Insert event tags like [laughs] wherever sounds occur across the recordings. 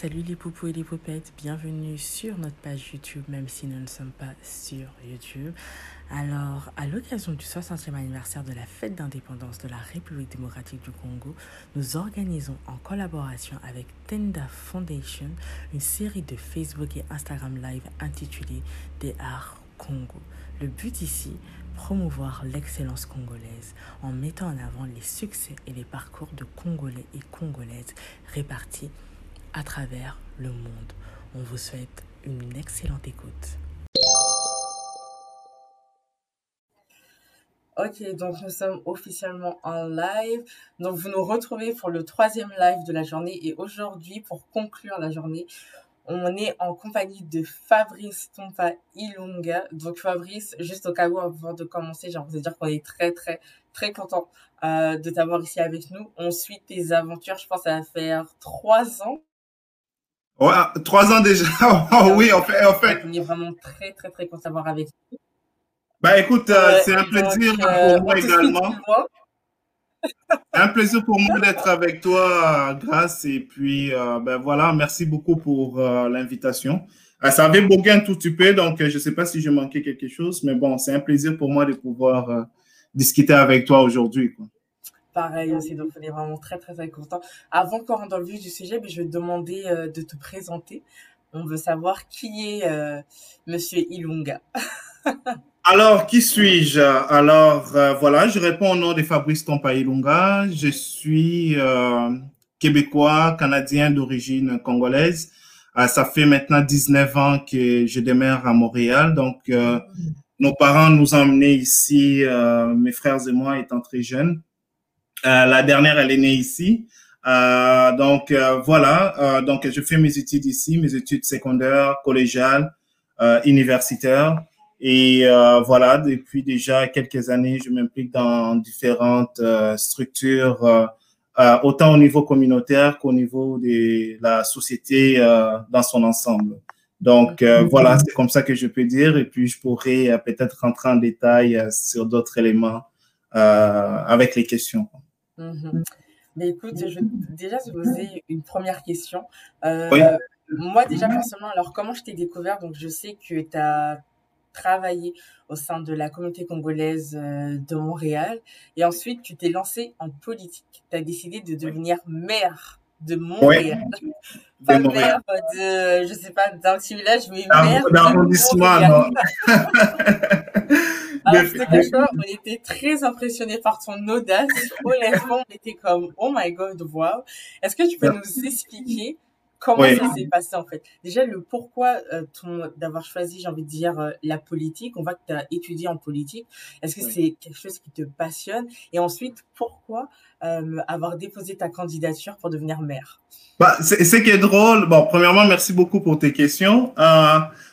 Salut les poupous et les poupettes, bienvenue sur notre page YouTube, même si nous ne sommes pas sur YouTube. Alors, à l'occasion du 60e anniversaire de la fête d'indépendance de la République démocratique du Congo, nous organisons en collaboration avec Tenda Foundation une série de Facebook et Instagram Live intitulée Des Arts Congo. Le but ici, promouvoir l'excellence congolaise en mettant en avant les succès et les parcours de Congolais et Congolaises répartis à travers le monde. On vous souhaite une excellente écoute. Ok, donc nous sommes officiellement en live. Donc vous nous retrouvez pour le troisième live de la journée et aujourd'hui, pour conclure la journée, on est en compagnie de Fabrice Tompa Ilunga. Donc Fabrice, juste au cas où avant de commencer, j'ai envie de dire qu'on est très très très content euh, de t'avoir ici avec nous. On suit tes aventures, je pense va faire trois ans Ouais, trois ans déjà. [laughs] Oh, oui, en fait. On est vraiment très, très, très content d'avoir avec vous. Bah écoute, euh, c'est un plaisir euh, pour moi également. un plaisir pour moi d'être [laughs] avec toi, Grâce. Et puis, euh, ben voilà, merci beaucoup pour l'invitation. ça avait bogué un tout petit peu, donc je ne sais pas si je manquais quelque chose, mais bon, c'est un plaisir pour moi de pouvoir discuter avec toi aujourd'hui. Pareil aussi, donc on est vraiment très très très content. Avant qu'on rentre dans le vif du sujet, mais je vais te demander euh, de te présenter. On veut savoir qui est euh, Monsieur Ilunga. [laughs] Alors, qui suis-je? Alors, euh, voilà, je réponds au nom de Fabrice Tompa Ilunga. Je suis québécois, canadien d'origine congolaise. ça fait maintenant 19 ans que je demeure à Montréal. Donc, nos parents nous ont emmenés ici, mes frères et moi étant très jeunes. Euh, la dernière, elle est née ici. Euh, donc euh, voilà, donc je fais mes études ici, mes études secondaires, collégiales, universitaires. Et voilà, depuis déjà quelques années, je m'implique dans différentes structures, autant au niveau communautaire qu'au niveau de la société dans son ensemble. Donc voilà, c'est comme ça que je peux dire. Et puis je pourrais peut-être rentrer en détail sur d'autres éléments avec les questions. Mhm. Mais écoute, je vais déjà te poser une première question. Euh, moi, déjà, personnellement, alors comment je t'ai découvert? Donc, je sais que tu as travaillé au sein de la communauté congolaise euh, de Montréal et ensuite tu t'es lancé en politique. Tu as décidé de devenir maire de Montréal. [laughs] Pas maire de, je sais pas, d'un petit village, mais maire d'arrondissement. [laughs] Alors, on était très impressionnés par ton audace. Honnêtement, on était comme, oh my god, wow. Est-ce que tu peux nous expliquer comment ça s'est passé en fait? Déjà, le pourquoi euh, d'avoir choisi, j'ai envie de dire, euh, la politique. On voit que tu as étudié en politique. Est-ce que c'est quelque chose qui te passionne? Et ensuite, pourquoi euh, avoir déposé ta candidature pour devenir maire? Bah, c'est ce qui est drôle. Bon, premièrement, merci beaucoup pour tes questions.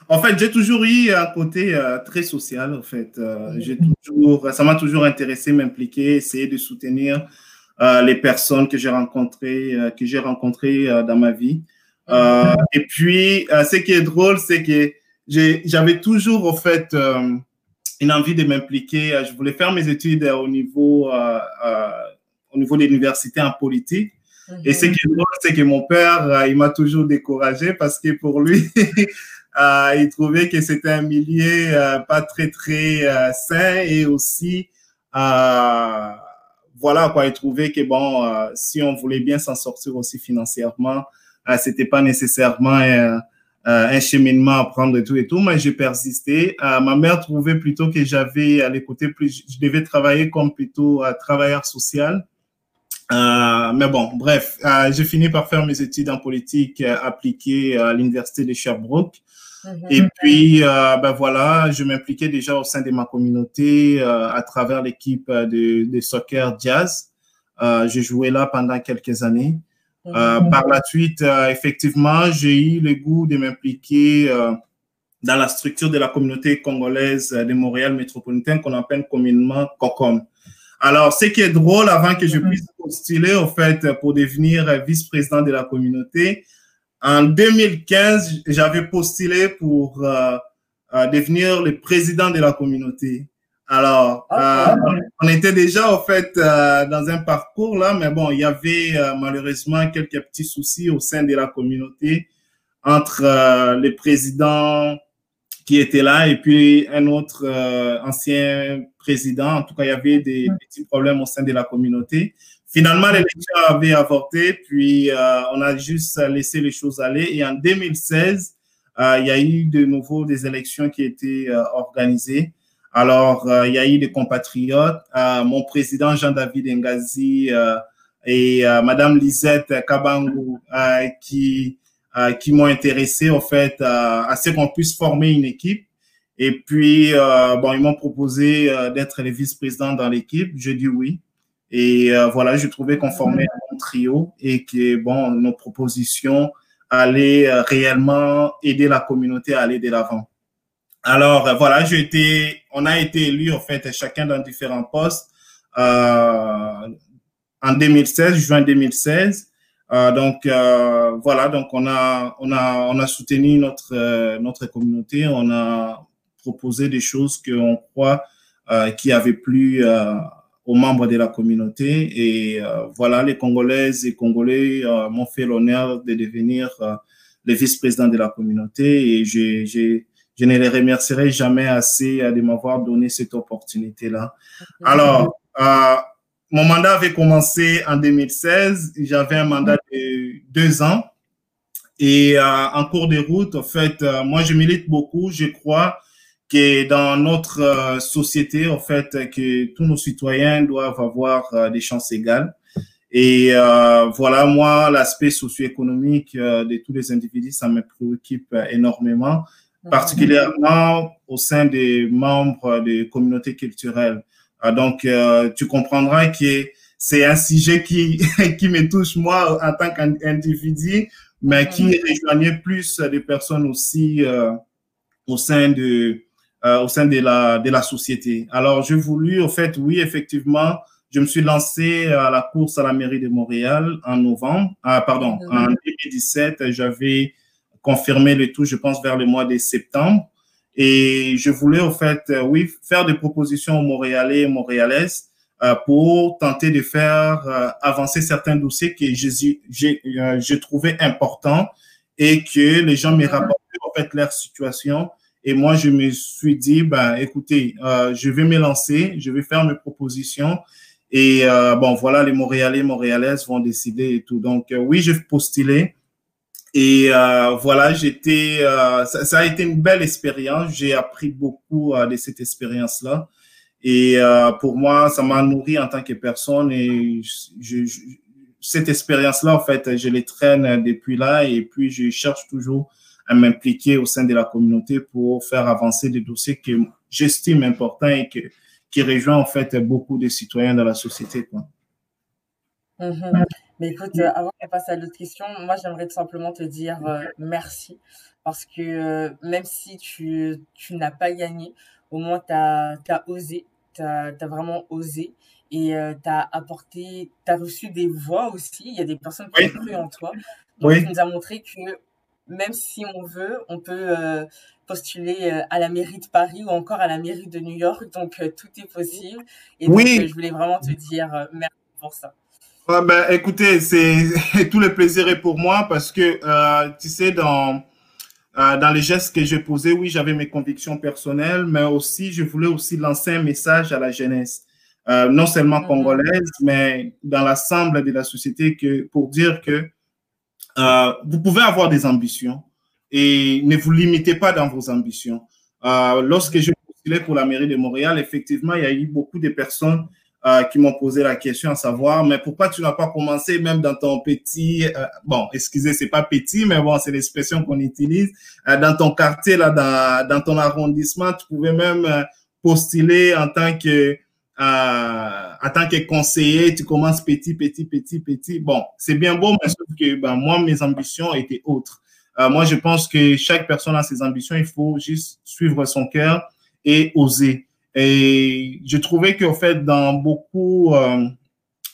En fait, j'ai toujours eu un côté très social. En fait, j'ai toujours, ça m'a toujours intéressé, m'impliquer, essayer de soutenir les personnes que j'ai rencontrées, que j'ai rencontrées dans ma vie. Et puis, ce qui est drôle, c'est que j'avais toujours, en fait, une envie de m'impliquer. Je voulais faire mes études au niveau, au niveau de l'université en politique. Et ce qui est drôle, c'est que mon père, euh, il m'a toujours découragé parce que pour lui, [laughs] euh, il trouvait que c'était un milieu euh, pas très, très sain et aussi, voilà, quoi, il trouvait que bon, si on voulait bien s'en sortir aussi financièrement, c'était pas nécessairement un cheminement à prendre et tout et tout, mais j'ai persisté. ma mère trouvait plutôt que j'avais à l'écouter plus, je devais travailler comme plutôt travailleur social. Euh, mais bon, bref, euh, j'ai fini par faire mes études en politique euh, appliquées à l'université de Sherbrooke. Mhm. Et puis, euh, ben voilà, je m'impliquais déjà au sein de ma communauté euh, à travers l'équipe de, de, soccer Jazz. j'ai joué là pendant quelques années. Mhm. par la suite, effectivement, j'ai eu le goût de m'impliquer dans la structure de la communauté congolaise de Montréal métropolitain qu'on appelle communément COCOM. Alors, ce qui est drôle, avant que je mhm. puisse postuler, au fait, pour devenir vice-président de la communauté, en 2015, j'avais postulé pour euh, euh, devenir le président de la communauté. Alors, euh, on était déjà en fait euh, dans un parcours là, mais bon, il y avait euh, malheureusement quelques petits soucis au sein de la communauté entre les présidents qui étaient là et puis un autre ancien président. En tout cas, il y avait des petits problèmes au sein de la communauté. Finalement, l'élection avait avorté, puis on a juste laissé les choses aller. Et en 2016, il y a eu de nouveau des élections qui étaient organisées. Alors, euh, il y a eu des compatriotes, euh, mon président Jean-David Ngazi euh, et Madame Lisette Kabangu qui m'ont intéressé en fait à ce qu'on puisse former une équipe. Et puis, bon, ils m'ont proposé d'être les vice-présidents dans l'équipe. Je dis oui. Et voilà, je trouvais qu'on formait un trio et que, bon, nos propositions allaient réellement aider la communauté à aller de l'avant. Alors, voilà, j'ai été on a été élus, en fait, chacun dans différents postes euh, en 2016, juin 2016. Euh, donc euh, voilà, donc on a on a on a soutenu notre notre communauté, on a proposé des choses qu'on croit qui avaient plu aux membres de la communauté. Et voilà, les Congolaises et Congolais m'ont fait l'honneur de devenir les vice-présidents de la communauté. Et j'ai je ne les remercierai jamais assez de m'avoir donné cette opportunité-là. Alors, euh, mon mandat avait commencé en 2016. J'avais un mandat de deux ans. Et euh, en cours de route, en fait, euh, moi, je milite beaucoup. Je crois que dans notre société, en fait, que tous nos citoyens doivent avoir des chances égales. Et voilà, moi, l'aspect socio-économique de tous les individus, ça me préoccupe énormément particulièrement au sein des membres des communautés culturelles. Ah, donc, euh, tu comprendras que c'est un sujet qui, [laughs] qui me touche moi en tant qu'individu, mais qui rejoignait plus des personnes aussi euh, au sein de euh, au sein de la de la société. Alors, j'ai voulu, au fait, oui, effectivement, je me suis lancé à la course à la mairie de Montréal en novembre, ah, pardon, en 2017. J'avais confirmer le tout, je pense, vers le mois de septembre. Et je voulais, au fait, euh, oui, faire des propositions aux Montréalais et Montréalaises euh, pour tenter de faire euh, avancer certains dossiers que j'ai trouvé importants et que les gens me rapportaient, en fait, leur situation. Et moi, je me suis dit, ben, écoutez, je vais me lancer, je vais faire mes propositions. Et bon, voilà, les Montréalais, Montréalaises vont décider et tout. Donc, oui, j'ai postulé. Et euh, voilà, j'étais, euh, ça, a été une belle expérience. J'ai appris beaucoup euh, de cette expérience-là. Et pour moi, ça m'a nourri en tant que personne. Et je, cette expérience-là, en fait, je les traîne depuis là. Et puis, je cherche toujours à m'impliquer au sein de la communauté pour faire avancer des dossiers que j'estime importants et que, qui rejoignent en fait beaucoup de citoyens dans la société. Quoi. Mm-hmm. Mais écoute, euh, avant de passer à l'autre question, moi, j'aimerais tout simplement te dire euh, merci parce que euh, même si tu, tu n'as pas gagné, au moins, tu as, osé, tu as, vraiment osé et tu as apporté, tu as reçu des voix aussi. Il y a des personnes qui ont cru en toi. Donc, tu nous as montré que même si on veut, on peut postuler à la mairie de Paris ou encore à la mairie de New York. Donc, tout est possible. Et donc, je voulais vraiment te dire merci pour ça. Ah ben, écoutez, c'est [laughs] tout le plaisir est pour moi parce que, euh, tu sais, dans, euh, dans les gestes que j'ai posés, oui, j'avais mes convictions personnelles, mais aussi, je voulais aussi lancer un message à la jeunesse, euh, non seulement mhm. congolaise, mais dans l'ensemble de la société, que, pour dire que vous pouvez avoir des ambitions et ne vous limitez pas dans vos ambitions. Lorsque je postulais pour la mairie de Montréal, effectivement, il y a eu beaucoup de personnes euh, qui m'ont posé la question à savoir, mais pourquoi tu n'as pas commencé même dans ton petit, euh, bon, excusez, c'est pas petit, mais bon, c'est l'expression qu'on utilise, euh, dans ton quartier, là, dans, dans ton arrondissement, tu pouvais même postuler en tant que, en tant que conseiller, tu commences petit, petit, petit, petit. Bon, c'est bien beau, mais sauf que ben, moi, mes ambitions étaient autres. moi, je pense que chaque personne a ses ambitions, il faut juste suivre son cœur et oser. Et je trouvais qu'en fait, dans beaucoup, euh,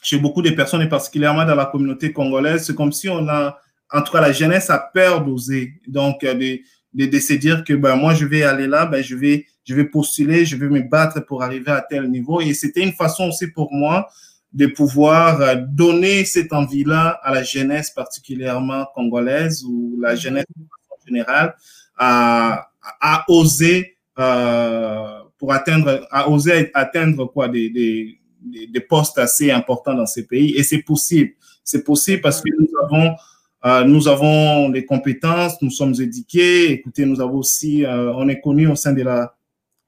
chez beaucoup de personnes, et particulièrement dans la communauté congolaise, c'est comme si on a, en tout cas, la jeunesse a peur d'oser. Donc, euh, de, de, de, se dire que ben, moi, je vais aller là, ben, je vais je vais postuler, je vais me battre pour arriver à tel niveau. Et c'était une façon aussi pour moi de pouvoir euh, donner cette envie-là à la jeunesse particulièrement congolaise ou la jeunesse en général à, à oser euh, pour atteindre, à oser atteindre quoi des, des, des postes assez importants dans ces pays. Et c'est possible. C'est possible parce que nous avons euh, nous avons les compétences, nous sommes éduqués. Écoutez, nous avons aussi, euh, on est connu au sein de la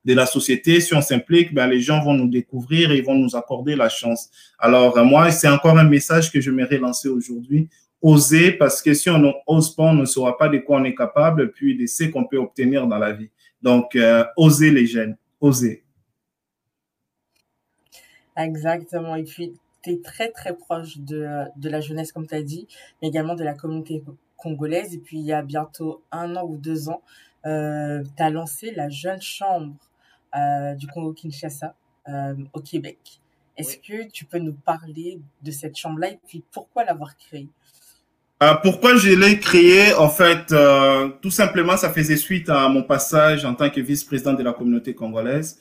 de la société. Si on s'implique, ben, les gens vont nous découvrir et ils vont nous accorder la chance. Alors euh, moi, c'est encore un message que je m'aimerais lancer aujourd'hui. Oser, parce que si on n'ose pas, on ne saura pas de quoi on est capable, puis de ce qu'on peut obtenir dans la vie. Donc, oser les jeunes, oser. Exactement. Et puis, tu es très, très proche de, de la jeunesse, comme tu as dit, mais également de la communauté congolaise. Et puis, il y a bientôt un an ou deux ans, euh, tu as lancé la Jeune Chambre euh, du Congo-Kinshasa euh, au Québec. Est-ce que tu peux nous parler de cette chambre-là et puis pourquoi l'avoir créée? Pourquoi je l'ai créée En fait, tout simplement, ça faisait suite à mon passage en tant que vice-président de la communauté congolaise.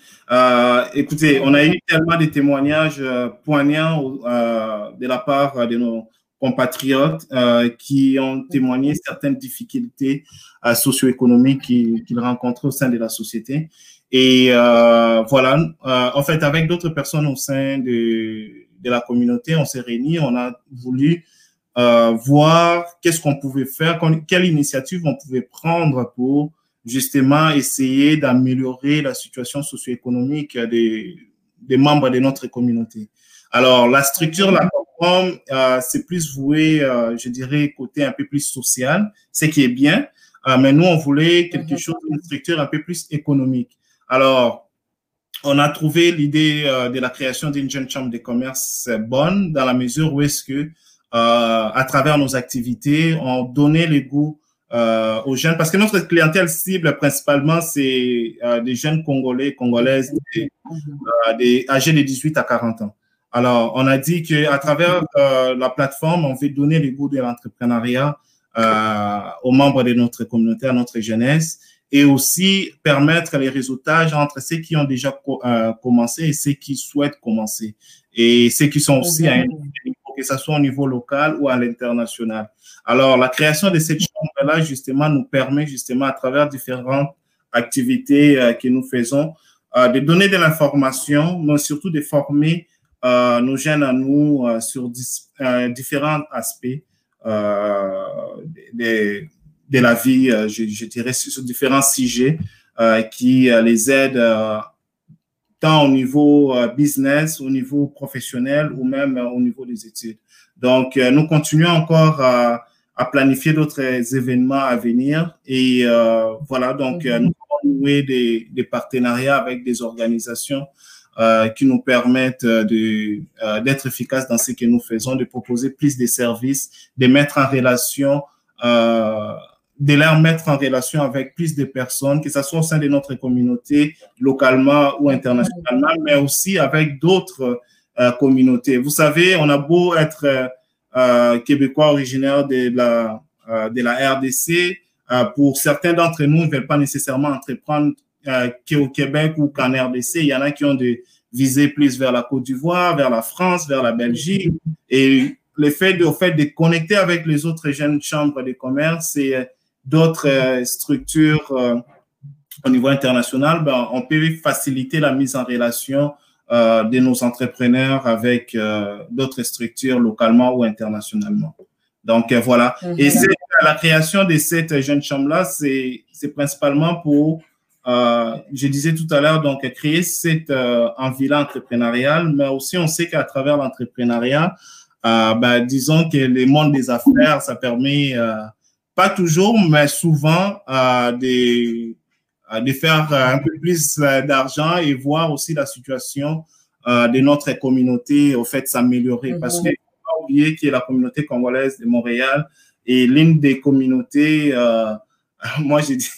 écoutez, on a eu tellement de témoignages poignants de la part de nos compatriotes euh, qui ont témoigné certaines difficultés euh, socio-économiques qu'ils rencontrent au sein de la société. Et euh, voilà, euh, en fait, avec d'autres personnes au sein de, de la communauté, on s'est réunis, on a voulu euh, voir qu'est-ce qu'on pouvait faire, quelle initiative on pouvait prendre pour justement essayer d'améliorer la situation socio-économique des, des membres de notre communauté. Alors, la structure, la euh, c'est plus voué, euh, je dirais, côté un peu plus social, ce qui est bien. Euh, mais nous, on voulait quelque mhm. chose, une structure un peu plus économique. Alors, on a trouvé l'idée de la création d'une jeune chambre de commerce bonne dans la mesure où est-ce que, à travers nos activités, on donnait les goûts aux jeunes, parce que notre clientèle cible principalement, c'est des jeunes Congolais, Congolaises, des, mhm. des, âgés de 18 à 40 ans. Alors, on a dit qu'à travers euh, la plateforme, on veut donner le goût de l'entrepreneuriat euh, aux membres de notre communauté, à notre jeunesse, et aussi permettre les réseautages entre ceux qui ont déjà euh, commencé et ceux qui souhaitent commencer, et ceux qui sont aussi à un que ce soit au niveau local ou à l'international. Alors, la création de cette chambre-là, justement, nous permet justement, à travers différentes activités euh, que nous faisons, euh, de donner de l'information, mais surtout de former euh, nous gêne à nous sur différents aspects de, de, la vie, je, je, dirais, sur différents sujets qui les aident tant au niveau business, au niveau professionnel ou même au niveau des études. Donc, nous continuons encore à, à planifier d'autres événements à venir. Et voilà, donc mm-hmm. nous avons noué des, des, partenariats avec des organisations euh, qui nous permettent euh, de euh, d'être efficaces dans ce que nous faisons, de proposer plus de services, de mettre en relation, euh, de les mettre en relation avec plus de personnes, que ce soit au sein de notre communauté, localement ou internationalement, mais aussi avec d'autres communautés. Vous savez, on a beau être québécois originaire de la de la RDC, pour certains d'entre nous, ils ne veulent pas nécessairement entreprendre euh, au Québec ou qu'en RDC. Il y en a qui ont de viser plus vers la Côte d'Ivoire, vers la France, vers la Belgique. Et le fait de, au fait de connecter avec les autres jeunes chambres de commerce euh, d'autres euh, structures euh, au niveau international, ben, on peut faciliter la mise en relation euh, de nos entrepreneurs avec d'autres structures localement ou internationalement. Donc voilà. Et c'est la création de cette jeune chambre-là, c'est principalement pour je disais tout à l'heure, donc, créer cette envie-là entrepreneuriale, mais aussi on sait qu'à travers l'entrepreneuriat, ben, disons que le monde des affaires, ça permet, pas toujours, mais souvent, euh, de, euh, de faire un peu plus d'argent et voir aussi la situation de notre communauté, au fait, s'améliorer. Parce mhm. que pas oublier que la communauté congolaise de Montréal est l'une des communautés [laughs] moi j'ai dit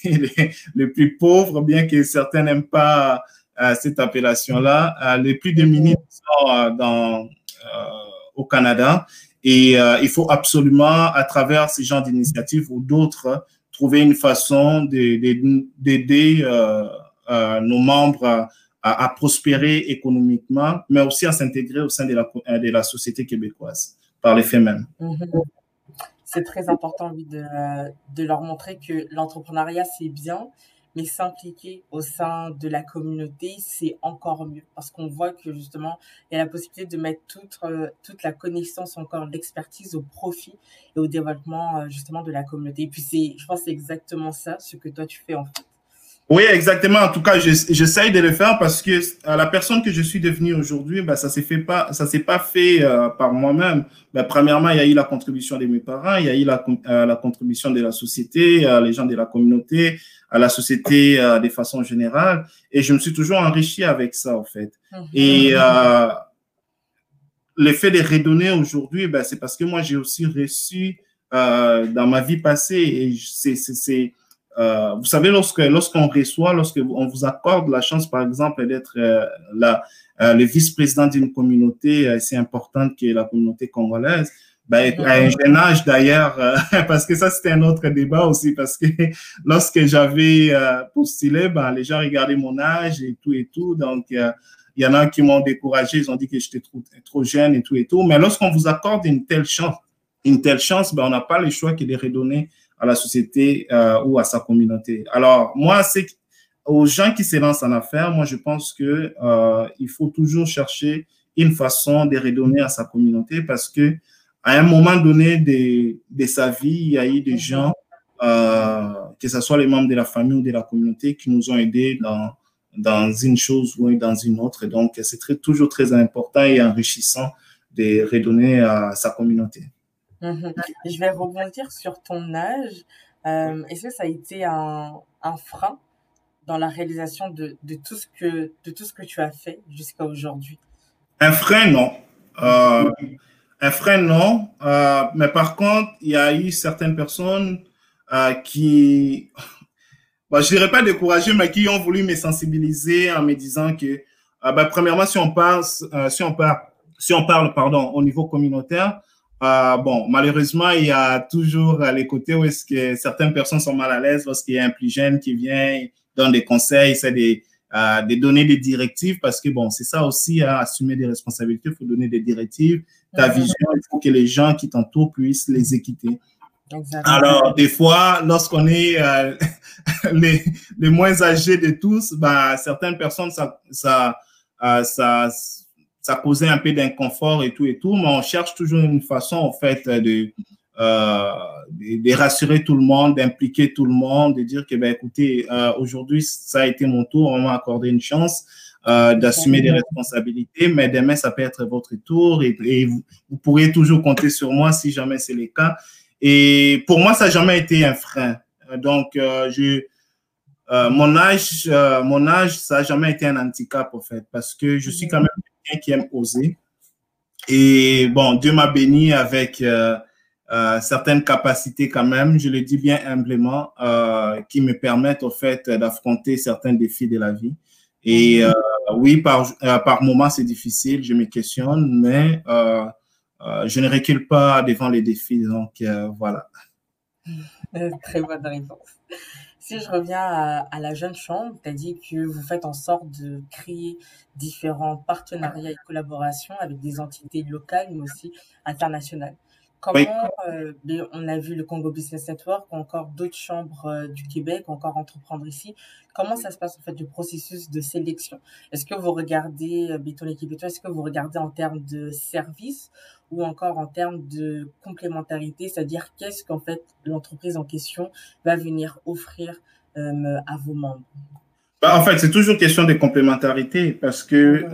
les, plus pauvres, bien que certains n'aiment pas euh, cette appellation-là, euh, les plus démunis sont euh, dans, au Canada. Et il faut absolument, à travers ces genres d'initiatives ou d'autres, trouver une façon d'aider nos membres à, prospérer économiquement, mais aussi à s'intégrer au sein de la, société québécoise par les faits même. Mhm. C'est très important de leur montrer que l'entrepreneuriat, c'est bien, mais s'impliquer au sein de la communauté, c'est encore mieux parce qu'on voit que justement, il y a la possibilité de mettre toute, euh, la connaissance, encore l'expertise au profit et au développement euh, justement de la communauté. Et puis, je pense que c'est exactement ça, ce que toi, tu fais en fait. Oui, exactement. En tout cas, j'essaye de le faire parce que euh, la personne que je suis devenue aujourd'hui, ben, ça s'est fait pas, ça s'est pas fait euh, par moi-même. Ben, premièrement, il y a eu la contribution de mes parents, il y a eu la, euh, la contribution de la société, les gens de la communauté, à la société de façon générale, et je me suis toujours enrichi avec ça, en fait. Mhm. Et l'effet de redonner aujourd'hui, ben, c'est parce que moi, j'ai aussi reçu dans ma vie passée, et c'est euh, vous savez, lorsque lorsqu'on reçoit, lorsqu'on vous accorde la chance, par exemple, d'être euh, euh, le vice-président d'une communauté assez importante qui est la communauté congolaise, ben, à un jeune âge d'ailleurs, [laughs] parce que ça c'était un autre débat aussi, parce que [laughs] lorsque j'avais postulé, ben, les gens regardaient mon âge et tout et tout, donc il y en a qui m'ont découragé, ils ont dit que j'étais trop, trop jeune et tout et tout, mais lorsqu'on vous accorde une telle chance, une telle chance, ben, on n'a pas le choix que de redonner à la société euh, ou à sa communauté. Alors, moi, c'est aux gens qui se lancent en affaires, moi, je pense que euh, il faut toujours chercher une façon de redonner à sa communauté parce que à un moment donné de, de sa vie, il y a eu des gens, euh, que ce soit les membres de la famille ou de la communauté, qui nous ont aidés dans, dans une chose ou dans une autre. donc, c'est très, toujours très important et enrichissant de redonner à sa communauté. Mhm. Je vais rebondir sur ton âge. Euh, est-ce que ça a été un, un, frein dans la réalisation de, de, tout ce que, de tout ce que tu as fait jusqu'à aujourd'hui? Un frein, non. Euh, un frein, non. Euh, mais par contre, il y a eu certaines personnes qui, [laughs] bon, je dirais pas découragées, mais qui ont voulu me sensibiliser en me disant que, ben, premièrement, si on parle, si on parle, si on parle, pardon, au niveau communautaire, euh, bon, malheureusement, il y a toujours les côtés où est-ce que certaines personnes sont mal à l'aise lorsqu'il y a un plus jeune qui vient, donne des conseils, c'est des, euh, de donner des directives parce que bon, c'est ça aussi, hein, assumer des responsabilités, il faut donner des directives. Ta vision, il faut que les gens qui t'entourent puissent les écouter. Alors, des fois, lorsqu'on est euh, [laughs] les, les, moins âgés de tous, bah, certaines personnes, ça, ça, ça ça causait un peu d'inconfort et tout et tout, mais on cherche toujours une façon, en fait, de, euh, de, rassurer tout le monde, d'impliquer tout le monde, de dire que, ben, écoutez, euh, aujourd'hui, ça a été mon tour, on m'a accordé une chance euh, d'assumer des responsabilités, mais demain, ça peut être votre tour et, vous, vous, pourrez toujours compter sur moi si jamais c'est le cas. Et pour moi, ça n'a jamais été un frein. Donc, je, euh, mon âge, euh, mon âge, ça n'a jamais été un handicap, en fait, parce que je suis quand même qui aime oser. Et bon, Dieu m'a béni avec euh, euh, certaines capacités quand même, je le dis bien humblement, euh, qui me permettent au fait d'affronter certains défis de la vie. Et oui, par, par moments c'est difficile, je me questionne, mais je ne recule pas devant les défis. Donc voilà. [laughs] Très bonne réponse. Si je reviens à, la jeune chambre, tu dit que vous faites en sorte de créer différents partenariats et collaborations avec des entités locales, mais aussi internationales. Comment, euh, on a vu le Congo Business Network, encore d'autres chambres euh, du Québec, encore entreprendre ici. Comment ça se passe en fait le processus de sélection? Est-ce que vous regardez euh, Béton Équipe Est-ce que vous regardez en termes de services ou encore en termes de complémentarité, c'est-à-dire qu'est-ce qu'en fait l'entreprise en question va venir offrir à vos membres? Bah, En fait, c'est toujours question de complémentarité parce que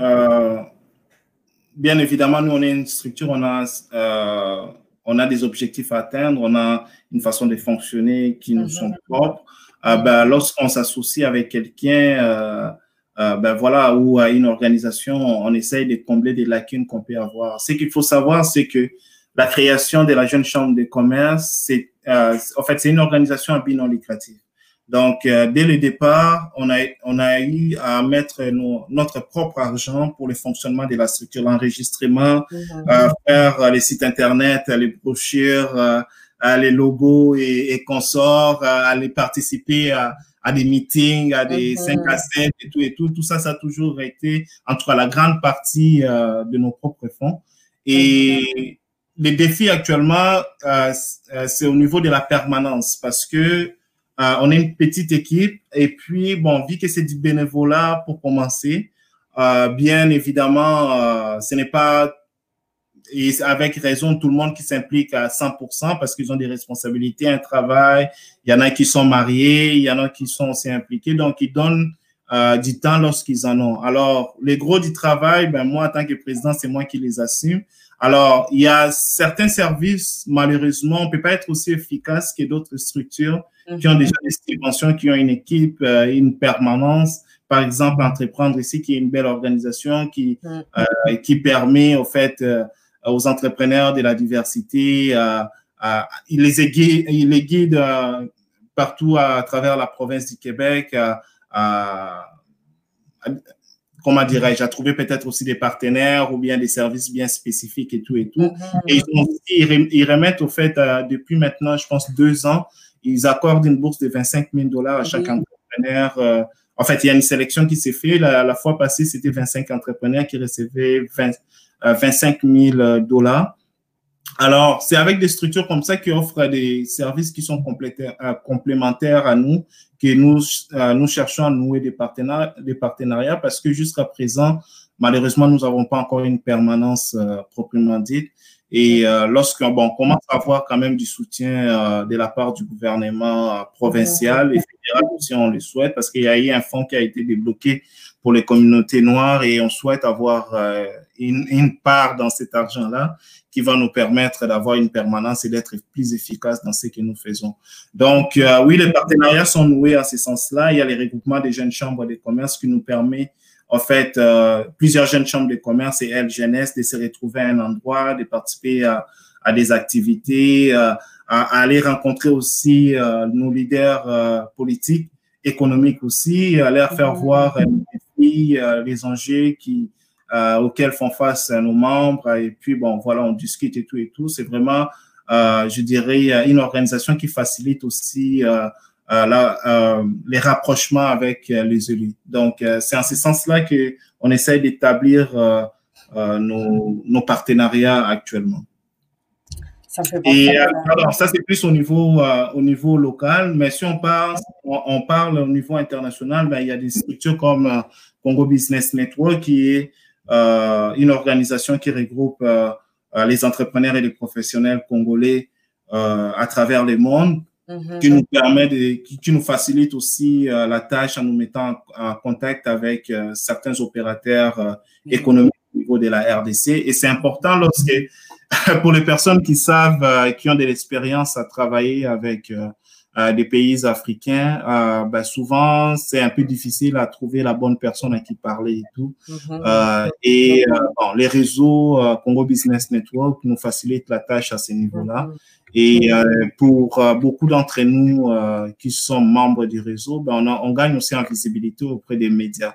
bien évidemment, nous on est une structure, on a on a des objectifs à atteindre, on a une façon de fonctionner qui nous sont mhm. propres. Euh, ben, lorsqu'on s'associe avec quelqu'un, euh, euh, ben voilà, ou à une organisation, on essaye de combler des lacunes qu'on peut avoir. Ce qu'il faut savoir, c'est que la création de la jeune chambre de commerce, c'est en fait c'est une organisation à but non lucratif. Donc, euh, dès le départ, on a, on a eu à mettre notre propre argent pour le fonctionnement de la structure, l'enregistrement, euh, faire les sites Internet, les brochures, euh, les logos et, et consorts, aller participer à, à des meetings, à des 5 mhm. à 7 et tout et tout. Tout ça, ça a toujours été, en tout cas, la grande partie euh, de nos propres fonds. Et mhm. les défis actuellement, euh, euh, c'est au niveau de la permanence parce que on est une petite équipe et puis, bon, vu que c'est du bénévolat pour commencer, bien évidemment, ce n'est pas et avec raison, tout le monde qui s'implique à 100% parce qu'ils ont des responsabilités, un travail. Il y en a qui sont mariés, il y en a qui sont aussi impliqués. Donc, ils donnent euh, du temps lorsqu'ils en ont. Alors, les gros du travail, ben, moi, en tant que président, c'est moi qui les assume. Alors, il y a certains services, malheureusement, on peut pas être aussi efficace que d'autres structures qui ont déjà des subventions, qui ont une équipe, euh, une permanence. Par exemple, Entreprendre ici, qui est une belle organisation qui, euh, qui permet, au fait, euh, aux entrepreneurs de la diversité. Il les guide, il les guide partout à, travers la province du Québec. Comment dirais-je, à trouver peut-être aussi des partenaires ou bien des services bien spécifiques et tout et tout. Et ils, ils remettent au fait, depuis maintenant, je pense, deux ans, ils accordent une bourse de 25 000 dollars à chaque entrepreneur. en fait, il y a une sélection qui s'est faite. La, la, fois passée, c'était 25 entrepreneurs qui recevaient 20, 25 000 euh, dollars. Alors, c'est avec des structures comme ça qui offrent des services qui sont euh, complémentaires à nous, que nous, euh, nous cherchons à nouer des partenariats, parce que jusqu'à présent, malheureusement, nous n'avons pas encore une permanence proprement dite. Et euh, lorsqu'on bon, commence à avoir quand même du soutien de la part du gouvernement provincial et fédéral si on le souhaite, parce qu'il y a eu un fonds qui a été débloqué pour les communautés noires et on souhaite avoir euh, une, une, part dans cet argent-là qui va nous permettre d'avoir une permanence et d'être plus efficace dans ce que nous faisons. Donc, euh, oui, les partenariats sont noués à ce sens-là. Il y a les regroupements des jeunes chambres de commerce qui nous permet, en fait, euh, plusieurs jeunes chambres de commerce et LGNS de se retrouver à un endroit, de participer à, à des activités, à, à, aller rencontrer aussi nos leaders politiques économiques aussi, à leur faire voir euh, les enjeux qui, euh, auxquels font face nos membres. Et puis, bon, voilà, on discute et tout et tout. C'est vraiment, euh, je dirais, une organisation qui facilite aussi la, les rapprochements avec les élus. Donc, c'est en ce sens-là qu'on essaye d'établir nos, nos, partenariats actuellement. Ça et alors, ça c'est plus au niveau au niveau local, mais si on parle on, parle au niveau international, ben, il y a des structures comme Congo Business Network, qui est euh, une organisation qui regroupe euh, euh, les entrepreneurs et les professionnels congolais à travers le monde, mm-hmm. qui nous permet de, qui, nous facilite aussi la tâche en nous mettant en, contact avec certains opérateurs mm-hmm. économiques au niveau de la RDC. Et c'est important lorsque, [laughs] pour les personnes qui savent, qui ont de l'expérience à travailler avec euh, des pays africains, euh, ben souvent c'est un peu difficile à trouver la bonne personne à qui parler et tout. Mm-hmm. euh, et euh, bon, les réseaux euh, Congo Business Network nous facilitent la tâche à ce niveau-là. Mm-hmm. Et pour beaucoup d'entre nous qui sont membres du réseau, ben on, on, gagne aussi en visibilité auprès des médias.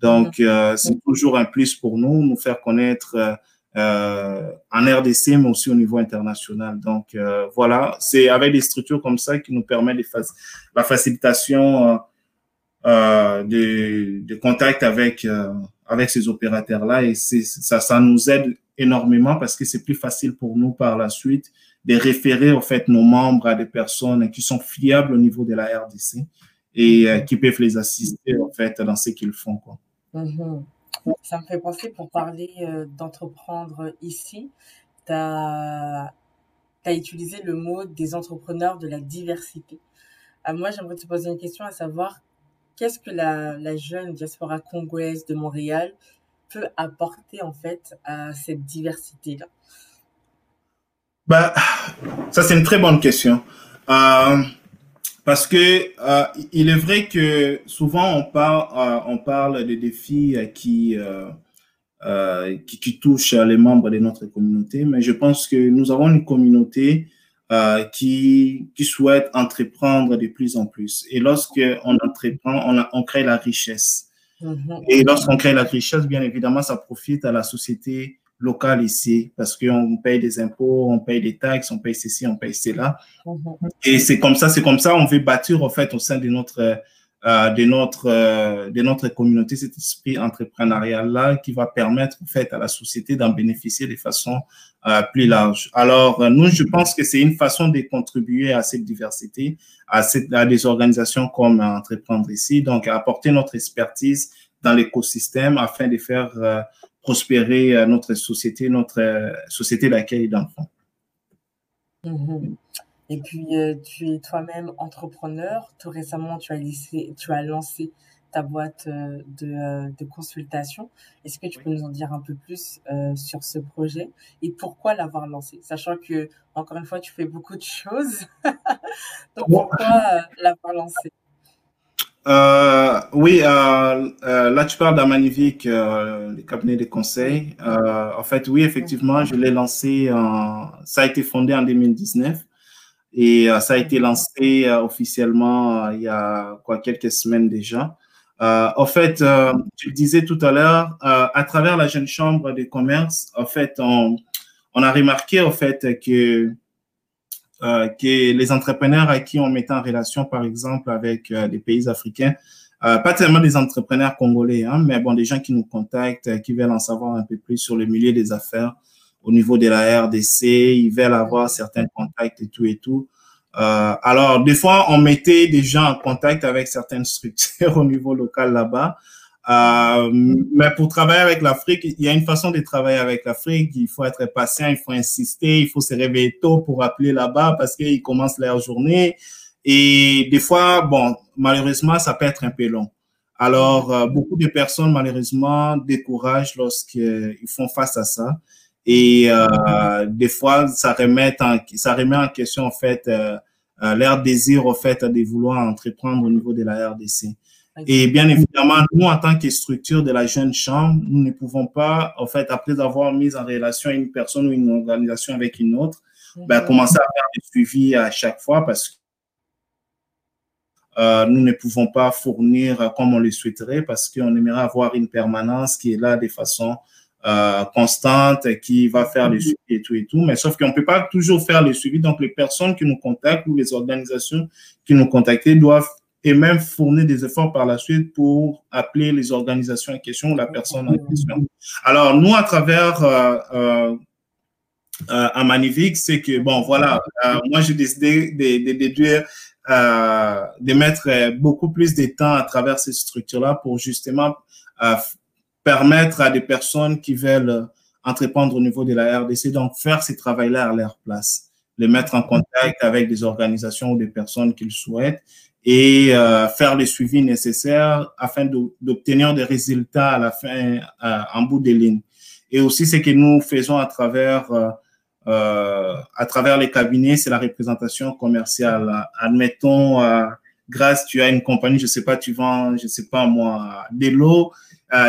Donc mm-hmm. c'est toujours un plus pour nous, nous faire connaître euh, en RDC, mais aussi au niveau international. Donc euh, voilà, c'est avec des structures comme ça qui nous permet de la facilitation euh, de, de, contact avec avec ces opérateurs-là et ça, ça nous aide énormément parce que c'est plus facile pour nous par la suite de référer en fait nos membres à des personnes qui sont fiables au niveau de la RDC et qui peuvent les assister en fait dans ce qu'ils font quoi. Mm-hmm. Ça me fait penser pour parler euh, d'entreprendre ici. Tu as, utilisé le mot des entrepreneurs de la diversité. Euh, moi, j'aimerais te poser une question à savoir qu'est-ce que la, la, jeune diaspora congolaise de Montréal peut apporter en fait à cette diversité-là? Bah, Ça, c'est une très bonne question. Euh, parce que euh, il est vrai que souvent on parle, euh, on parle des défis euh, qui, euh, qui, qui touchent les membres de notre communauté, mais je pense que nous avons une communauté qui, qui souhaite entreprendre de plus en plus. Et lorsque on entreprend, on, on crée la richesse. Mm-hmm. Et lorsqu'on crée la richesse, bien évidemment, ça profite à la société local ici parce qu'on paye des impôts, on paye des taxes, on paye ceci, on paye cela. Mhm. Et c'est comme ça, c'est comme ça, on veut bâtir en fait au sein de notre euh, de notre euh, de notre communauté cet esprit entrepreneurial là qui va permettre en fait à la société d'en bénéficier de façon euh, plus large. Alors nous, je pense que c'est une façon de contribuer à cette diversité, à, cette, à des organisations comme Entreprendre ici, donc à apporter notre expertise dans l'écosystème afin de faire prospérer notre société, notre société d'accueil d'enfants. Mm-hmm. Et puis, euh, tu es toi-même entrepreneur. Tout récemment, tu as, tu as lancé ta boîte euh, de, euh, de consultation. Est-ce que tu peux nous en dire un peu plus sur ce projet et pourquoi l'avoir lancé? Sachant que, encore une fois, tu fais beaucoup de choses. [laughs] Donc, pourquoi l'avoir lancé? Oui, là tu parles d'Amanivic, le cabinet de conseil. en fait, oui, effectivement, je l'ai lancé. Ça a été fondé en 2019. Et euh, ça a été lancé euh, officiellement euh, il y a quoi, quelques semaines déjà. en fait, tu disais tout à l'heure, à travers la jeune chambre des commerces, en fait, on, on a remarqué en fait que que les entrepreneurs à qui on mettait en relation, par exemple, avec des pays africains, pas tellement des entrepreneurs congolais, hein, mais bon, des gens qui nous contactent, qui veulent en savoir un peu plus sur le milieu des affaires, au niveau de la RDC, ils veulent avoir certains contacts et tout et tout. Euh, alors, des fois, on mettait des gens en contact avec certaines structures [laughs] au niveau local là-bas. Euh, mais pour travailler avec l'Afrique, il y a une façon de travailler avec l'Afrique. Il faut être patient, il faut insister, il faut se réveiller tôt pour appeler là-bas parce qu'ils commencent leur journée. Et des fois, bon, malheureusement, ça peut être un peu long. Alors, euh, beaucoup de personnes, malheureusement, découragent lorsqu'ils font face à ça. Et euh, des fois, ça remet en, ça remet en question en fait euh, leur désir au fait de vouloir entreprendre au niveau de la RDC. Et bien évidemment, nous, en tant que structure de la jeune chambre, nous ne pouvons pas, en fait, après avoir mis en relation une personne ou une organisation avec une autre, ben, commencer à faire des suivis à chaque fois parce que euh, nous ne pouvons pas fournir comme on le souhaiterait parce qu'on aimerait avoir une permanence qui est là de façon euh, constante qui va faire les suivis et tout et tout. Mais sauf qu'on ne peut pas toujours faire les suivis. Donc, les personnes qui nous contactent ou les organisations qui nous contactent doivent et même fournir des efforts par la suite pour appeler les organisations en question ou la personne en question. Alors, nous, à travers euh, euh, euh à Manivic, c'est que, bon, voilà, moi, j'ai décidé de, déduire, de mettre beaucoup plus de temps à travers ces structures-là pour justement permettre à des personnes qui veulent entreprendre au niveau de la RDC, donc faire ces travails-là à leur place, les mettre en contact avec des organisations ou des personnes qu'ils souhaitent et euh, faire les suivis nécessaires afin d'obtenir des résultats à la fin, euh, en bout de ligne. Et aussi, ce que nous faisons à travers, euh, à travers les cabinets, c'est la représentation commerciale. Admettons, grâce, tu as une compagnie, je sais pas, tu vends, je sais pas moi, des lots,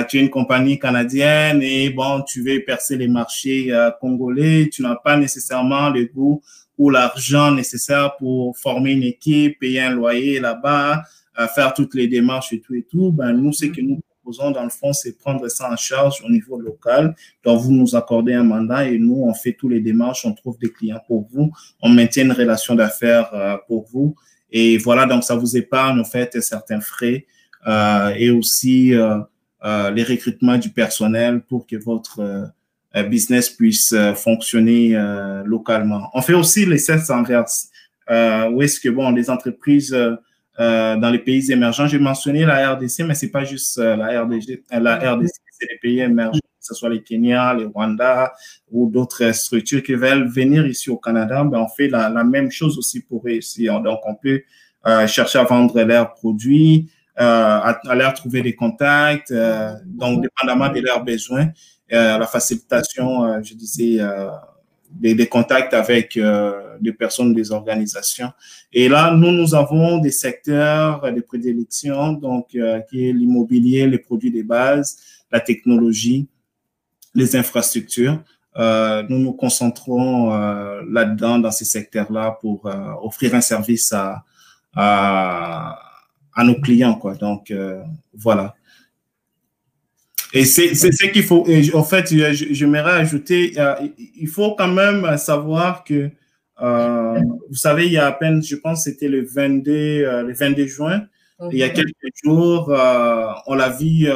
tu es une compagnie canadienne et bon, tu veux percer les marchés congolais, tu n'as pas nécessairement le goût ou l'argent nécessaire pour former une équipe, payer un loyer là-bas, euh, faire toutes les démarches et tout et tout. Ben, nous, ce que nous proposons dans le fond, c'est prendre ça en charge au niveau local. Donc, vous nous accordez un mandat et nous, on fait tous les démarches, on trouve des clients pour vous, on maintient une relation d'affaires pour vous. Et voilà, donc ça vous épargne en fait certains frais et aussi euh, les recrutements du personnel pour que votre euh, business puisse euh, fonctionner localement. On fait aussi les sets inverses, où est-ce que bon, les entreprises dans les pays émergents, j'ai mentionné la RDC, mais c'est pas juste la RDC, la RDC, c'est les pays émergents, que ce soit les Kenya, les Rwanda ou d'autres structures qui veulent venir ici au Canada, ben on fait la, la même chose aussi pour ici. Donc, on peut chercher à vendre leurs produits, euh, à, à, leur trouver des contacts, euh, donc dépendamment de leurs besoins, euh, la facilitation, je disais, des, des, contacts avec des personnes, des organisations. Et là, nous, nous avons des secteurs de prédilection, donc qui est l'immobilier, les produits de base, la technologie, les infrastructures. Euh, nous nous concentrons euh, là-dedans, dans ces secteurs-là, pour euh, offrir un service à, à, à nos clients, quoi. Donc, euh, voilà. Et c'est ce qu'il faut. en fait, j'aimerais ajouter, il faut quand même savoir que, euh, vous savez, il y a à peine, je pense, c'était le 22, euh, le 22 juin, il y a mhm. quelques jours, euh, on l'a vu,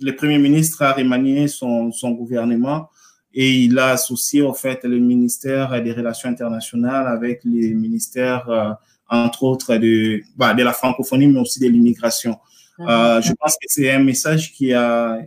le Premier ministre a remanié son, son gouvernement et il a associé, en fait, le ministère des Relations internationales avec les ministères, entre autres, de, bah, de la francophonie, mais aussi de l'immigration. Euh, je pense que c'est un message qui a,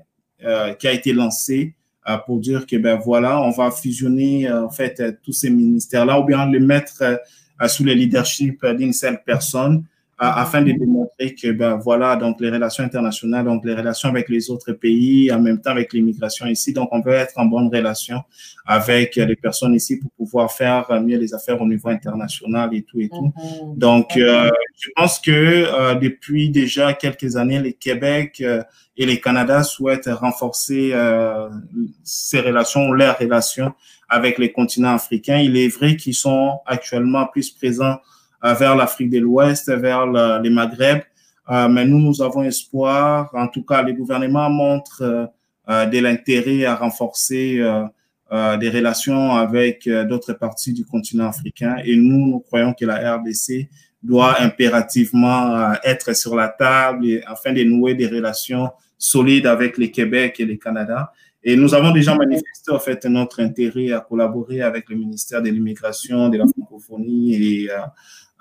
euh, qui a été lancé euh, pour dire que ben voilà, on va fusionner en fait tous ces ministères-là ou bien les mettre sous le leadership d'une seule personne afin de démontrer que ben voilà donc les relations internationales donc les relations avec les autres pays en même temps avec l'immigration ici. Donc on veut être en bonne relation avec les personnes ici pour pouvoir faire mieux les affaires au niveau international et tout et tout. Mhm. donc euh, je pense que euh, depuis déjà quelques années le Québec euh, et le Canada souhaitent renforcer ces relations leurs relations avec les continents africains. Il est vrai qu'ils sont actuellement plus présents euh, vers l'Afrique de l'Ouest, vers le, les Maghreb. Euh, mais nous, nous avons espoir. En tout cas, les gouvernements montrent euh, de l'intérêt à renforcer des relations avec d'autres parties du continent africain. Et nous, nous croyons que la RDC doit impérativement être sur la table afin de nouer des relations solides avec le Québec et le Canada. Et nous avons déjà manifesté en fait notre intérêt à collaborer avec le ministère de l'immigration, de la francophonie et euh,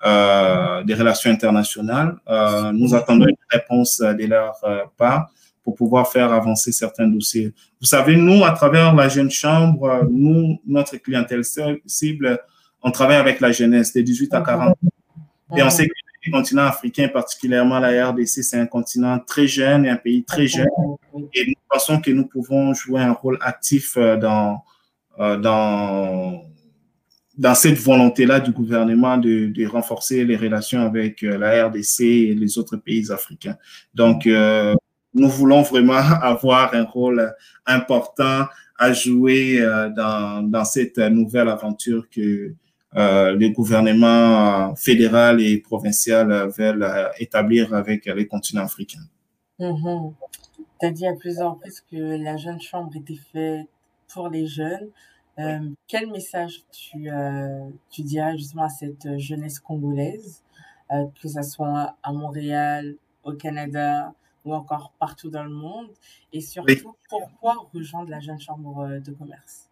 des relations internationales. Euh, nous attendons une réponse de leur euh, part pour pouvoir faire avancer certains dossiers. Vous savez, nous, à travers la Jeune Chambre, nous, notre clientèle cible, on travaille avec la jeunesse de 18 à 40 ans. Et on sait que le continent africain, particulièrement la RDC, c'est un continent très jeune et un pays très jeune. Et nous pensons que nous pouvons jouer un rôle actif dans, dans dans cette volonté-là du gouvernement de, renforcer les relations avec euh, la RDC et les autres pays africains. Donc, euh, nous voulons vraiment [laughs] avoir un rôle important à jouer euh, dans, cette nouvelle aventure que euh, le gouvernement fédéral et provincial veulent établir avec les continents africains. Tu as dit à plusieurs reprises que la jeune chambre était faite pour les jeunes. Euh, quel message tu, euh, tu dirais justement à cette jeunesse congolaise, euh, que ce soit à Montréal, au Canada ou encore partout dans le monde? Et surtout, pourquoi rejoindre la Jeune Chambre de commerce?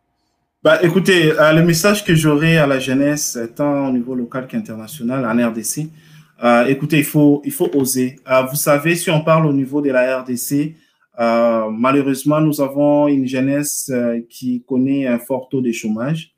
Bah, écoutez, le message que j'aurais à la jeunesse, tant au niveau local qu'international, en RDC, écoutez, il faut, il faut oser. vous savez, si on parle au niveau de la RDC, euh, malheureusement, nous avons une jeunesse euh, qui connaît un fort taux de chômage.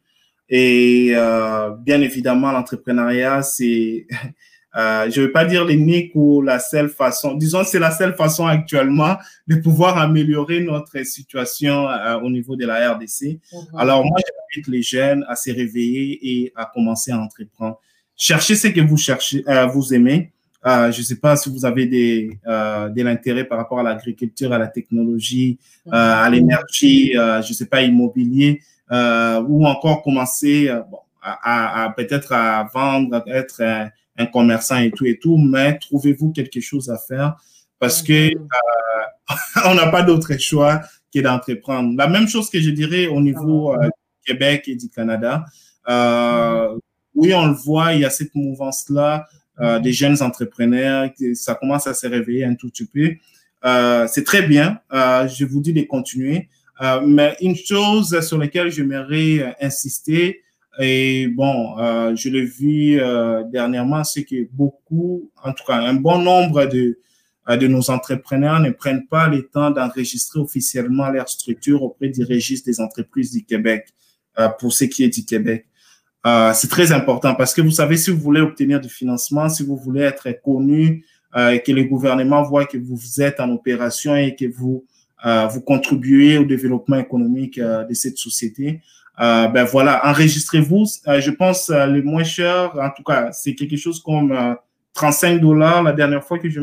Et euh, bien évidemment, l'entrepreneuriat, c'est, [laughs] euh, je ne veux pas dire l'unique ou la seule façon, disons, c'est la seule façon actuellement de pouvoir améliorer notre situation au niveau de la RDC. Alors, moi, j'invite les jeunes à se réveiller et à commencer à entreprendre. Cherchez ce que vous cherchez, vous aimez. Euh, je ne sais pas si vous avez des, euh, de l'intérêt par rapport à l'agriculture, à la technologie, euh, à l'énergie, je ne sais pas, immobilier, ou encore commencer bon, à, à, peut-être à vendre, à être un, un, commerçant et tout et tout, mais trouvez-vous quelque chose à faire? Parce que [laughs] on n'a pas d'autre choix que d'entreprendre. La même chose que je dirais au niveau du Québec et du Canada. oui, on le voit, il y a cette mouvance-là euh, des jeunes entrepreneurs, ça commence à se réveiller un tout petit peu. Euh, c'est très bien, euh, je vous dis de continuer. Euh, mais une chose sur laquelle j'aimerais insister, et bon, je l'ai vu dernièrement, c'est que beaucoup, en tout cas un bon nombre de, de nos entrepreneurs ne prennent pas le temps d'enregistrer officiellement leur structure auprès du registre des entreprises du Québec, pour ce qui est du Québec. Euh, c'est très important parce que vous savez, si vous voulez obtenir du financement, si vous voulez être connu euh, et que le gouvernement voit que vous êtes en opération et que vous euh, vous contribuez au développement économique euh, de cette société, euh, ben voilà, enregistrez-vous. je pense le moins cher, en tout cas, c'est quelque chose comme 35 dollars. La dernière fois que je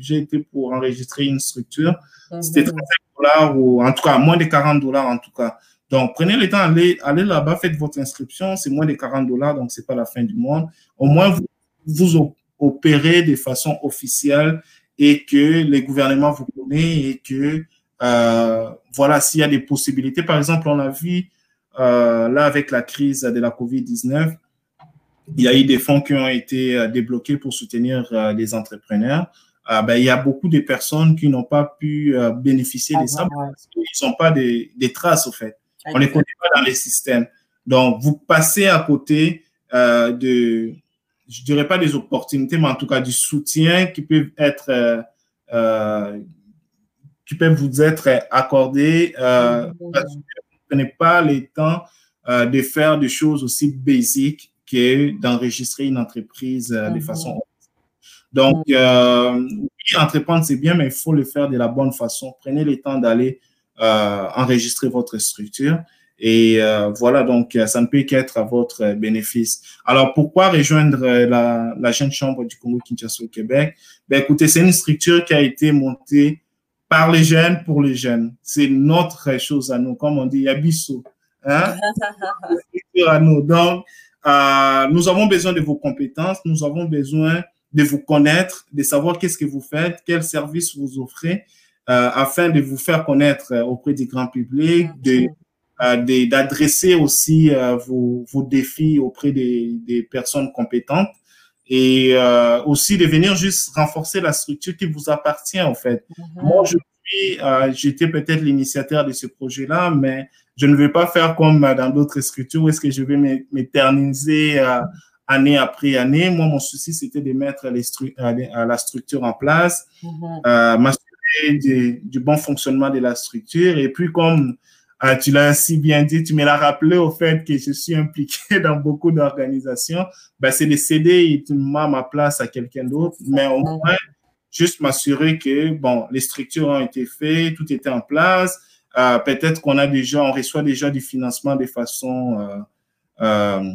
j'ai été pour enregistrer une structure, c'était 35 dollars ou en tout cas moins de 40 dollars en tout cas. Donc, prenez le temps, allez, allez là-bas, faites votre inscription, c'est moins de 40 dollars, donc c'est pas la fin du monde. Au moins, vous, vous opérez de façon officielle et que les gouvernements vous connaissent et que voilà, s'il y a des possibilités. Par exemple, on a vu là avec la crise de la COVID-19, il y a eu des fonds qui ont été débloqués pour soutenir les entrepreneurs. Ben, il y a beaucoup de personnes qui n'ont pas pu bénéficier de ça ah, parce qu'ils n'ont pas des, des, traces, au fait. On ne les connaît pas dans les systèmes. Donc, vous passez à côté euh, de, je dirais pas des opportunités, mais en tout cas du soutien qui peut être, euh, euh, qui peut vous être accordé euh, parce que vous ne prenez pas le temps de faire des choses aussi basiques que d'enregistrer une entreprise de mhm. façon. Donc, euh, entreprendre, c'est bien, mais il faut le faire de la bonne façon. Prenez le temps d'aller enregistrer votre structure et euh, voilà, donc euh, ça ne peut qu'être à votre bénéfice. Alors, pourquoi rejoindre euh, la, la jeune chambre du Congo-Kinshasa au Québec? Ben, écoutez, c'est une structure qui a été montée par les jeunes pour les jeunes. C'est notre chose à nous, comme on dit, Yabiso. Hein? [laughs] à nous. Donc, euh, nous avons besoin de vos compétences, nous avons besoin de vous connaître, de savoir qu'est-ce que vous faites, quels services vous offrez, euh, afin de vous faire connaître auprès du grand public, de euh, d'adresser aussi euh, vos, vos, défis auprès des, des personnes compétentes et euh, aussi de venir juste renforcer la structure qui vous appartient en fait. Mm-hmm. Moi, je suis, euh, j'étais peut-être l'initiateur de ce projet-là, mais je ne vais pas faire comme dans d'autres structures où est-ce que je vais m'éterniser année après année. Moi, mon souci, c'était de mettre les la structure en place, mm-hmm. m'assurer du, du, bon fonctionnement de la structure et puis comme ah, tu l'as si bien dit, tu me l'as rappelé au fait que je suis impliqué [laughs] dans beaucoup d'organisations. Ben, c'est de céder ma place à quelqu'un d'autre, mais au moins, juste m'assurer que, bon, les structures ont été faites, tout était en place. Euh, peut-être qu'on a déjà, on reçoit déjà du financement de façon, euh, euh,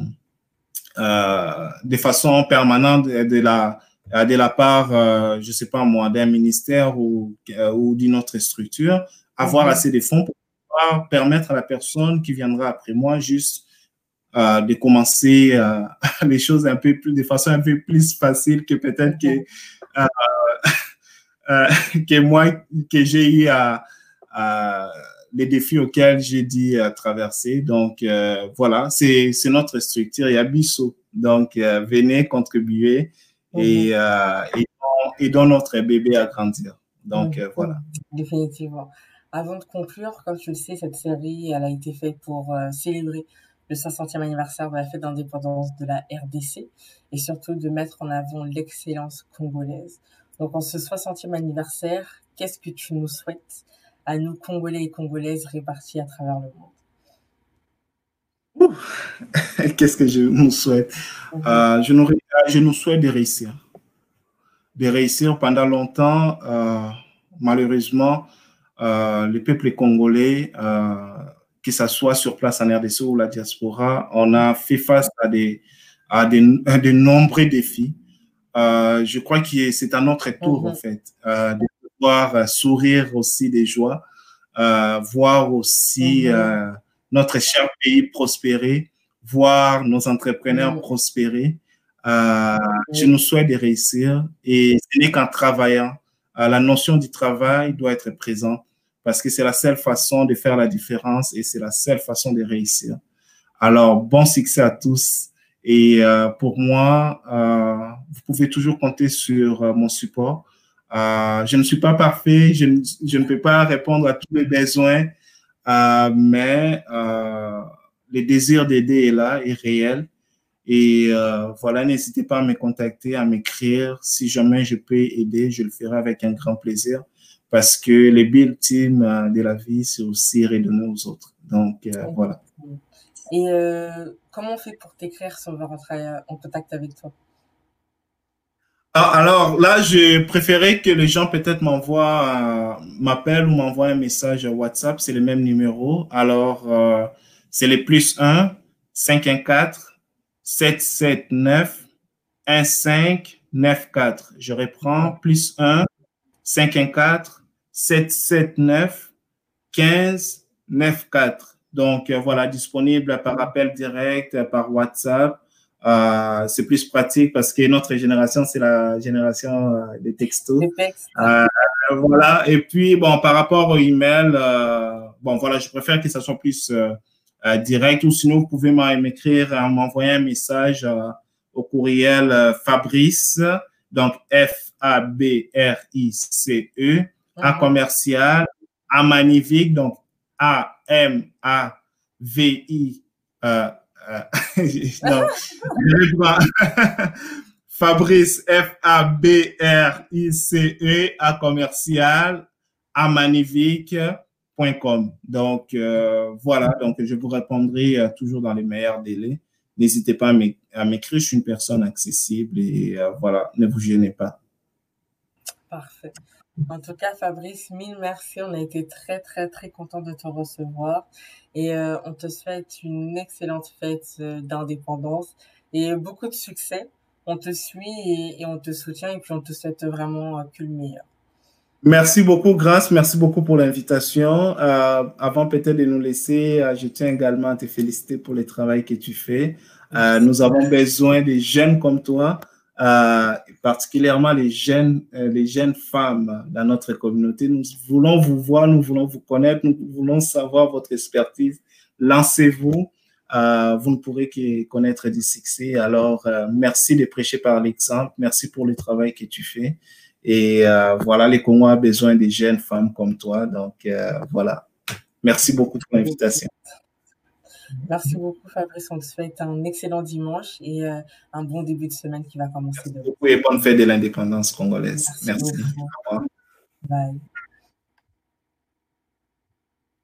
euh de façon permanente de, la, de la part, euh, je sais pas moi, d'un ministère ou, ou d'une autre structure, avoir mm-hmm. assez de fonds pour permettre à la personne qui viendra après moi juste euh, de commencer euh, [laughs] les choses un peu plus, de façon un peu plus facile que peut-être que, euh, [laughs] euh que moi, que j'ai eu à, les défis auxquels j'ai dû traverser. Donc, voilà, c'est notre structure. Il y a Bissot. Donc, venez contribuer et, et, aidons notre bébé à grandir. Donc, voilà. Définitivement. Avant de conclure, comme tu le sais, cette série, elle a été faite pour euh, célébrer le 500e anniversaire de la fête d'indépendance de la RDC et surtout de mettre en avant l'excellence congolaise. Donc, en ce 60e anniversaire, qu'est-ce que tu nous souhaites à nous, Congolais et Congolaises répartis à travers le monde? [laughs] Qu'est-ce que je nous souhaite? Mhm. euh, je, je nous souhaite de réussir. De réussir pendant longtemps, euh, malheureusement, euh, le peuple congolais, euh, que ce soit sur place en RDC ou la diaspora, on a fait face à des, à des, de nombreux défis. Euh, je crois que c'est à notre tour, en mhm. fait, euh, de pouvoir sourire aussi des joies, euh, voir aussi mhm. notre cher pays prospérer, voir nos entrepreneurs mhm. prospérer. Je nous souhaite de réussir et ce n'est qu'en travaillant. la notion du travail doit être présente parce que c'est la seule façon de faire la différence et c'est la seule façon de réussir. Alors, bon succès à tous. Et euh, pour moi, euh, vous pouvez toujours compter sur euh, mon support. Euh, je ne suis pas parfait, je, je, ne peux pas répondre à tous les besoins, euh, mais euh, le désir d'aider est là, est réel. Et voilà, n'hésitez pas à me contacter, à m'écrire. Si jamais je peux aider, je le ferai avec un grand plaisir parce que les build team euh, de la vie, c'est aussi redonner aux autres. Donc, euh, voilà. Et euh, comment on fait pour t'écrire si on veut rentrer en contact avec toi? Ah, alors là, je préférais que les gens peut-être m'envoient, euh, m'appellent ou m'envoient un message WhatsApp. C'est le même numéro. Alors, euh, c'est le plus 1 514 779 1594. Je reprends plus 1 514 779 15 94. Donc, euh, voilà, disponible par appel direct, par WhatsApp. Euh, c'est plus pratique parce que notre génération, c'est la génération euh, des textos. Euh, voilà. Et puis, bon, par rapport au email, euh, bon, voilà, je préfère que ça soit plus euh, euh, direct ou sinon, vous pouvez m'écrire, m'envoyer un message au courriel Fabrice, donc F-A-B-R-I-C-E, à Mhm. commercial, à Magnifique, donc A-M-A-V-I. Euh, euh, [laughs] non, [laughs] Fabrice, F-A-B-R-I-C-E, à commercial, à Donc, euh, voilà, donc je vous répondrai euh, toujours dans les meilleurs délais. N'hésitez pas à m'é- à m'écrire, je suis une personne accessible et euh, voilà, ne vous gênez pas. Parfait. En tout cas, Fabrice, mille merci. On a été très, très, très content de te recevoir. Et on te souhaite une excellente fête d'indépendance et beaucoup de succès. On te suit et, et on te soutient et puis on te souhaite vraiment que le meilleur. Merci beaucoup, Grâce. Merci beaucoup pour l'invitation. Euh, avant peut-être de nous laisser, euh, je tiens également à te féliciter pour le travail que tu fais. Euh, nous avons besoin des jeunes comme toi, euh, particulièrement les jeunes, euh, les jeunes femmes dans notre communauté. Nous voulons vous voir, nous voulons vous connaître, nous voulons savoir votre expertise. Lancez-vous. Euh, vous ne pourrez que connaître du succès. Alors, euh, merci de prêcher par l'exemple. Merci pour le travail que tu fais. Et euh, voilà, les Congo a besoin des jeunes femmes comme toi. Donc, euh, voilà. Merci beaucoup pour l'invitation. Merci beaucoup, Fabrice. On te souhaite un excellent dimanche et euh, un bon début de semaine qui va commencer Merci demain. beaucoup et bonne fête de l'indépendance congolaise. Merci Merci. beaucoup. Au revoir. Bye.